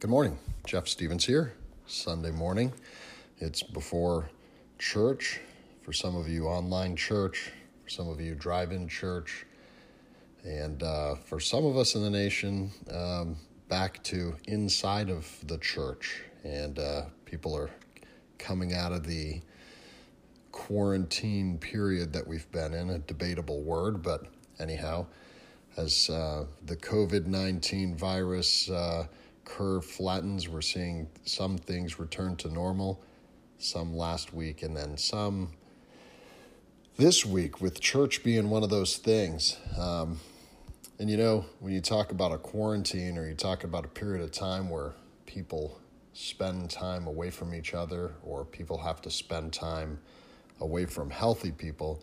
Good morning. Jeff Stevens here. Sunday morning. It's before church. For some of you, online church. For some of you, drive in church. And uh, for some of us in the nation, um, back to inside of the church. And uh, people are coming out of the quarantine period that we've been in, a debatable word, but anyhow, as uh, the COVID 19 virus uh, curve flattens, we're seeing some things return to normal, some last week, and then some this week, with church being one of those things. Um, and you know, when you talk about a quarantine or you talk about a period of time where people spend time away from each other or people have to spend time away from healthy people,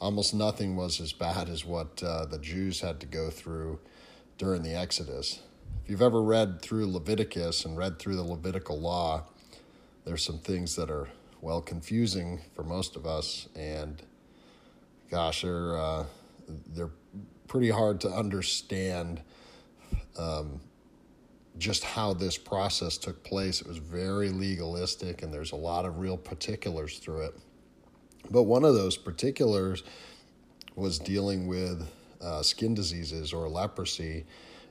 almost nothing was as bad as what uh, the Jews had to go through during the Exodus. If you've ever read through Leviticus and read through the Levitical law, there's some things that are, well, confusing for most of us. And gosh, they're, uh, they're pretty hard to understand um, just how this process took place. It was very legalistic, and there's a lot of real particulars through it. But one of those particulars was dealing with uh, skin diseases or leprosy.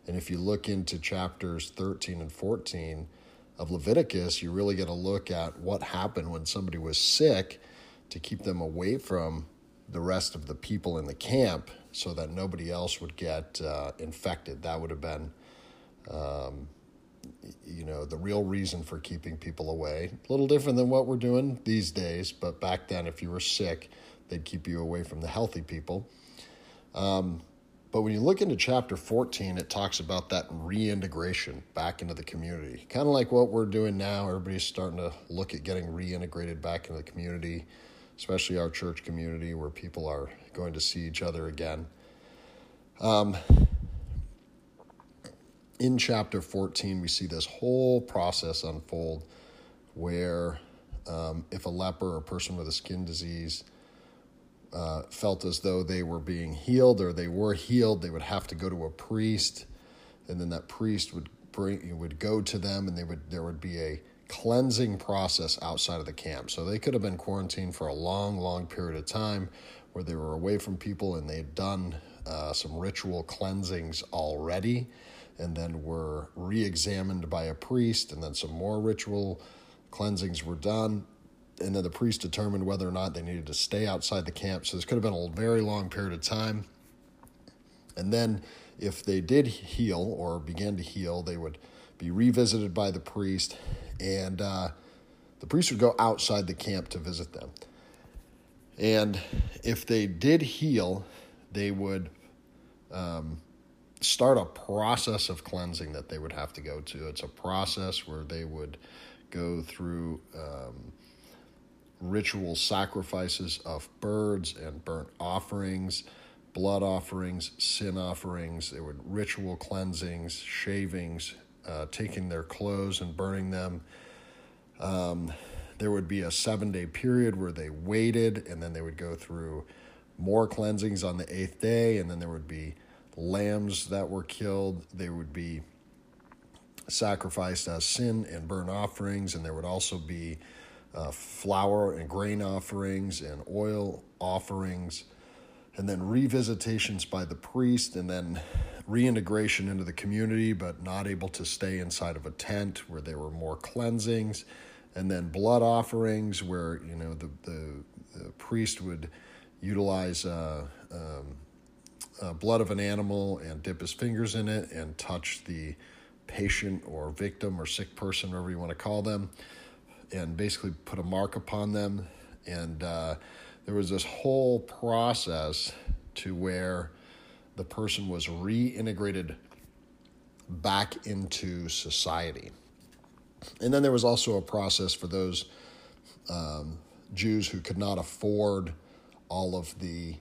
And if you look into chapters 13 and 14 of Leviticus, you really get a look at what happened when somebody was sick to keep them away from the rest of the people in the camp so that nobody else would get uh, infected. That would have been, um, you know, the real reason for keeping people away. A little different than what we're doing these days, but back then, if you were sick, they'd keep you away from the healthy people. Um, but when you look into chapter 14, it talks about that reintegration back into the community. Kind of like what we're doing now. Everybody's starting to look at getting reintegrated back into the community, especially our church community where people are going to see each other again. Um, in chapter 14, we see this whole process unfold where um, if a leper or a person with a skin disease uh, felt as though they were being healed or they were healed, they would have to go to a priest, and then that priest would bring would go to them, and they would there would be a cleansing process outside of the camp. So they could have been quarantined for a long, long period of time, where they were away from people and they'd done uh, some ritual cleansings already, and then were re-examined by a priest, and then some more ritual cleansings were done and then the priest determined whether or not they needed to stay outside the camp. So this could have been a very long period of time. And then, if they did heal or began to heal, they would be revisited by the priest, and uh, the priest would go outside the camp to visit them. And if they did heal, they would um, start a process of cleansing that they would have to go to. It's a process where they would go through. Um, ritual sacrifices of birds and burnt offerings, blood offerings, sin offerings. There would ritual cleansings, shavings, uh, taking their clothes and burning them. Um, there would be a seven day period where they waited, and then they would go through more cleansings on the eighth day, and then there would be lambs that were killed. They would be sacrificed as sin and burnt offerings, and there would also be uh, flour and grain offerings and oil offerings, and then revisitations by the priest, and then reintegration into the community, but not able to stay inside of a tent where there were more cleansings, and then blood offerings where you know the the, the priest would utilize. Uh, um, uh, blood of an animal and dip his fingers in it and touch the patient or victim or sick person, whatever you want to call them, and basically put a mark upon them. And uh, there was this whole process to where the person was reintegrated back into society. And then there was also a process for those um, Jews who could not afford all of the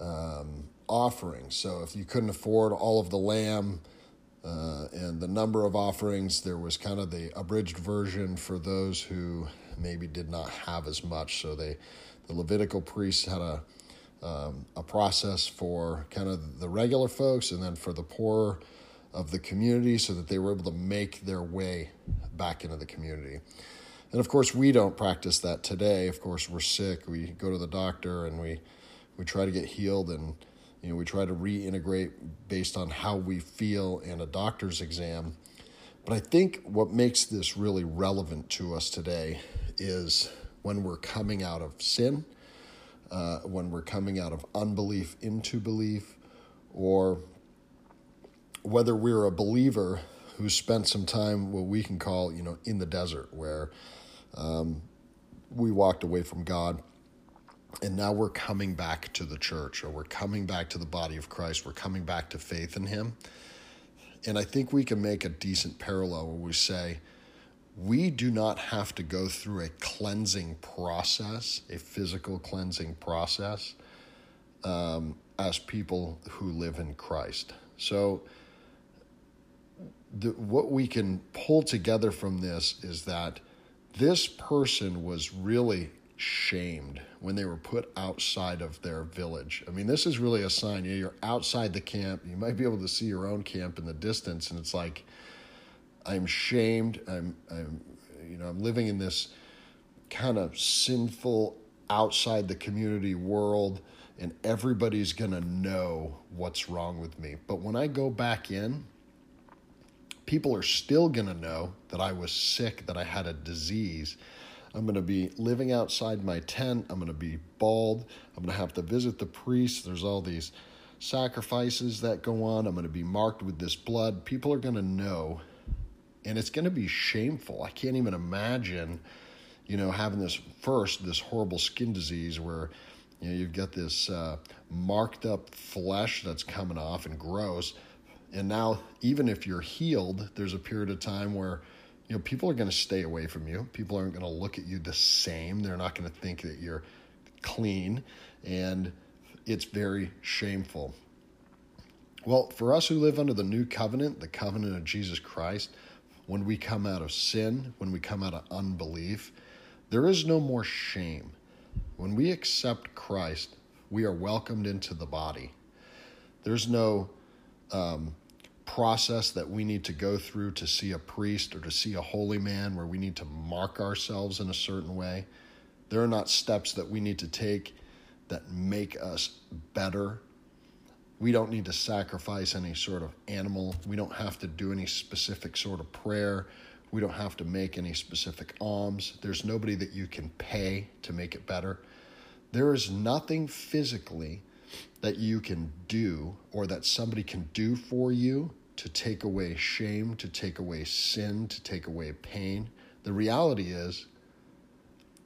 um, offerings. So if you couldn't afford all of the lamb, uh, and the number of offerings, there was kind of the abridged version for those who maybe did not have as much. So they, the Levitical priests had a um, a process for kind of the regular folks, and then for the poor of the community so that they were able to make their way back into the community. And of course, we don't practice that today. Of course, we're sick. We go to the doctor and we, we try to get healed and you know, we try to reintegrate based on how we feel in a doctor's exam. But I think what makes this really relevant to us today is when we're coming out of sin, uh, when we're coming out of unbelief into belief, or whether we're a believer who spent some time what we can call, you know, in the desert, where um, we walked away from God and now we're coming back to the church or we're coming back to the body of Christ. We're coming back to faith in Him. And I think we can make a decent parallel where we say, we do not have to go through a cleansing process, a physical cleansing process, um, as people who live in Christ. So, the, what we can pull together from this is that this person was really shamed when they were put outside of their village. I mean, this is really a sign. You know, you're outside the camp. You might be able to see your own camp in the distance, and it's like, I'm shamed. I'm, I'm, you know, I'm living in this kind of sinful outside the community world, and everybody's gonna know what's wrong with me. But when I go back in, people are still gonna know that I was sick, that I had a disease I'm going to be living outside my tent. I'm going to be bald. I'm going to have to visit the priest. There's all these sacrifices that go on. I'm going to be marked with this blood. People are going to know, and it's going to be shameful. I can't even imagine, you know, having this first, this horrible skin disease where, you know, you've got this uh, marked up flesh that's coming off and gross. And now, even if you're healed, there's a period of time where you know, people are going to stay away from you. People aren't going to look at you the same. They're not going to think that you're clean, and it's very shameful. Well, for us who live under the new covenant, the covenant of Jesus Christ, when we come out of sin, when we come out of unbelief, there is no more shame. When we accept Christ, we are welcomed into the body. There's no um, process that we need to go through to see a priest or to see a holy man where we need to mark ourselves in a certain way. There are not steps that we need to take that make us better. We don't need to sacrifice any sort of animal. We don't have to do any specific sort of prayer. We don't have to make any specific alms. There's nobody that you can pay to make it better. There is nothing physically that you can do or that somebody can do for you to take away shame, to take away sin, to take away pain. The reality is,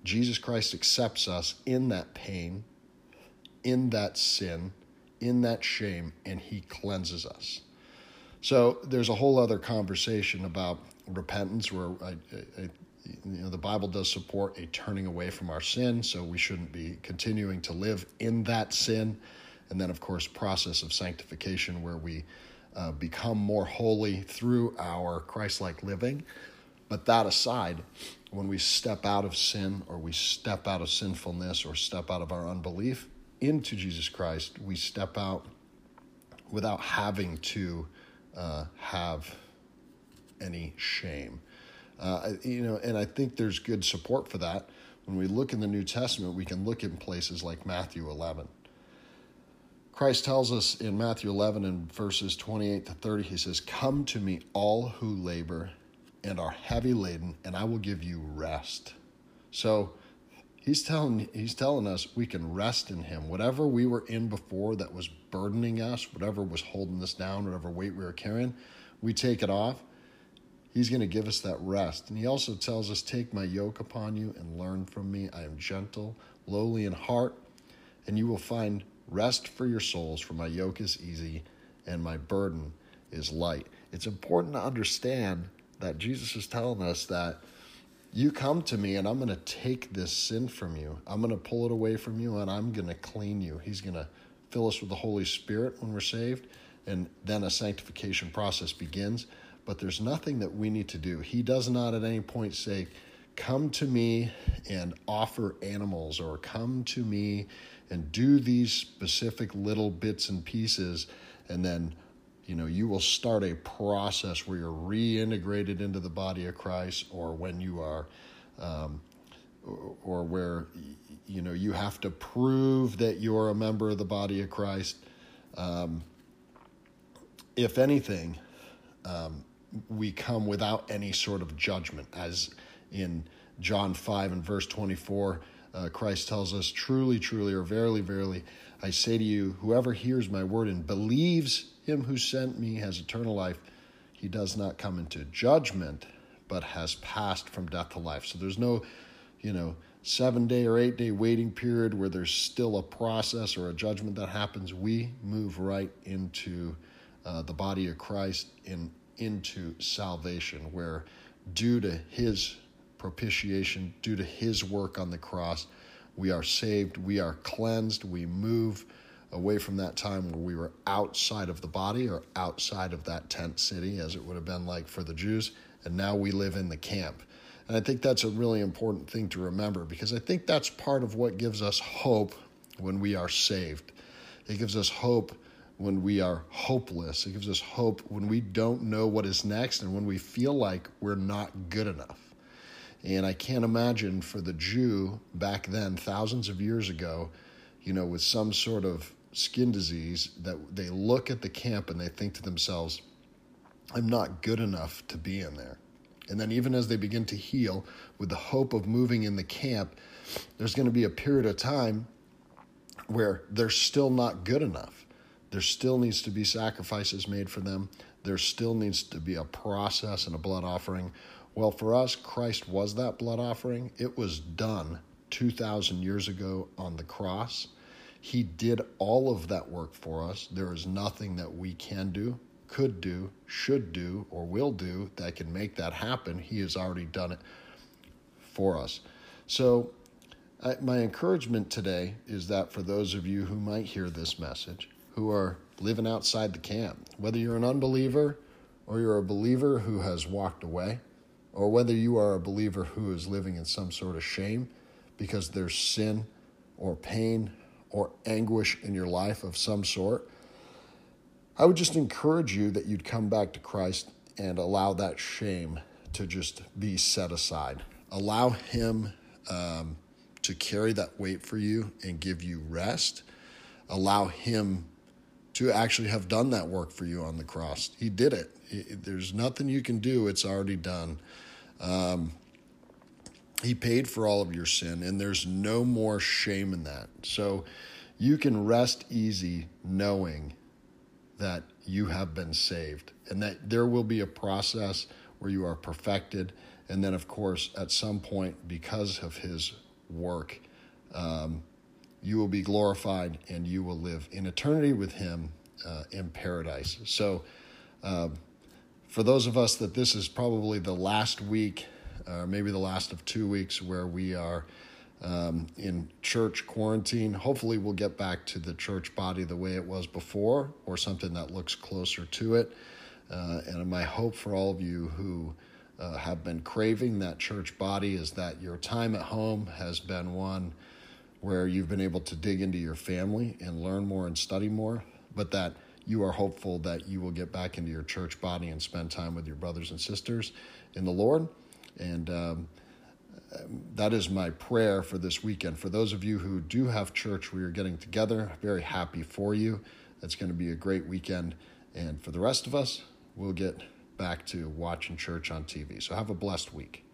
Jesus Christ accepts us in that pain, in that sin, in that shame, and he cleanses us. So there's a whole other conversation about repentance where I, I, you know, the Bible does support a turning away from our sin, so we shouldn't be continuing to live in that sin and then of course process of sanctification where we uh, become more holy through our christ-like living. But that aside when we step out of sin or we step out of sinfulness or step out of our unbelief into jesus christ we step out without having to uh, have any shame. Uh, you know and i think there's good support for that. When we look in the new testament we can look in places like matthew 11 Christ tells us in Matthew 11 and verses 28 to 30, he says, Come to me, all who labor and are heavy laden, and I will give you rest. So he's telling, he's telling us we can rest in him. Whatever we were in before that was burdening us, whatever was holding us down, whatever weight we were carrying, we take it off. He's going to give us that rest. And he also tells us, Take my yoke upon you and learn from me. I am gentle, lowly in heart, and you will find Rest for your souls, for my yoke is easy and my burden is light. It's important to understand that Jesus is telling us that you come to me and I'm going to take this sin from you. I'm going to pull it away from you and I'm going to clean you. He's going to fill us with the Holy Spirit when we're saved. And then a sanctification process begins. But there's nothing that we need to do. He does not at any point say, Come to me and offer animals, or come to me and do these specific little bits and pieces and then you know, you will start a process where you're reintegrated into the body of Christ, or when you are, um, or, where, you know, you have to prove that you're a member of the body of Christ. Um, if anything, um, we come without any sort of judgment, as in John 5 and verse 24. Uh, Christ tells us, Truly, truly, or verily, verily, I say to you, whoever hears my word and believes him who sent me has eternal life. He does not come into judgment, but has passed from death to life. So there's no, you know, seven day or eight day waiting period where there's still a process or a judgment that happens. We move right into uh, the body of Christ and into salvation, where due to his propitiation, due to his work on the cross, we are saved, we are cleansed, we move away from that time where we were outside of the body or outside of that tent city, as it would have been like for the Jews, and now we live in the camp. And I think that's a really important thing to remember because I think that's part of what gives us hope when we are saved. It gives us hope when we are hopeless. It gives us hope when we don't know what is next and when we feel like we're not good enough. And I can't imagine for the Jew back then, thousands of years ago, you know, with some sort of skin disease, that they look at the camp and they think to themselves, I'm not good enough to be in there. And then, even as they begin to heal with the hope of moving in the camp, there's going to be a period of time where they're still not good enough there still needs to be sacrifices made for them. There still needs to be a process and a blood offering. Well, for us, Christ was that blood offering. It was done 2,000 years ago on the cross. He did all of that work for us. There is nothing that we can do, could do, should do, or will do that can make that happen. He has already done it for us. So, I, my encouragement today is that for those of you who might hear this message, who are living outside the camp. Whether you're an unbeliever or you're a believer who has walked away, or whether you are a believer who is living in some sort of shame because there's sin or pain or anguish in your life of some sort, I would just encourage you that you'd come back to Christ and allow that shame to just be set aside. Allow Him um, to carry that weight for you and give you rest. Allow Him to actually have done that work for you on the cross. He did it. There's nothing you can do, it's already done. Um, he paid for all of your sin, and there's no more shame in that. So you can rest easy knowing that you have been saved and that there will be a process where you are perfected. And then, of course, at some point, because of his work, um, you will be glorified and you will live in eternity with him uh, in paradise. So, uh, for those of us that this is probably the last week, or uh, maybe the last of two weeks, where we are um, in church quarantine, hopefully we'll get back to the church body the way it was before or something that looks closer to it. Uh, and my hope for all of you who uh, have been craving that church body is that your time at home has been one where you've been able to dig into your family and learn more and study more, but that you are hopeful that you will get back into your church body and spend time with your brothers and sisters in the Lord. And um, that is my prayer for this weekend. For those of you who do have church, we are getting together. Very happy for you. It's going to be a great weekend. And for the rest of us, we'll get back to watching church on TV. So have a blessed week.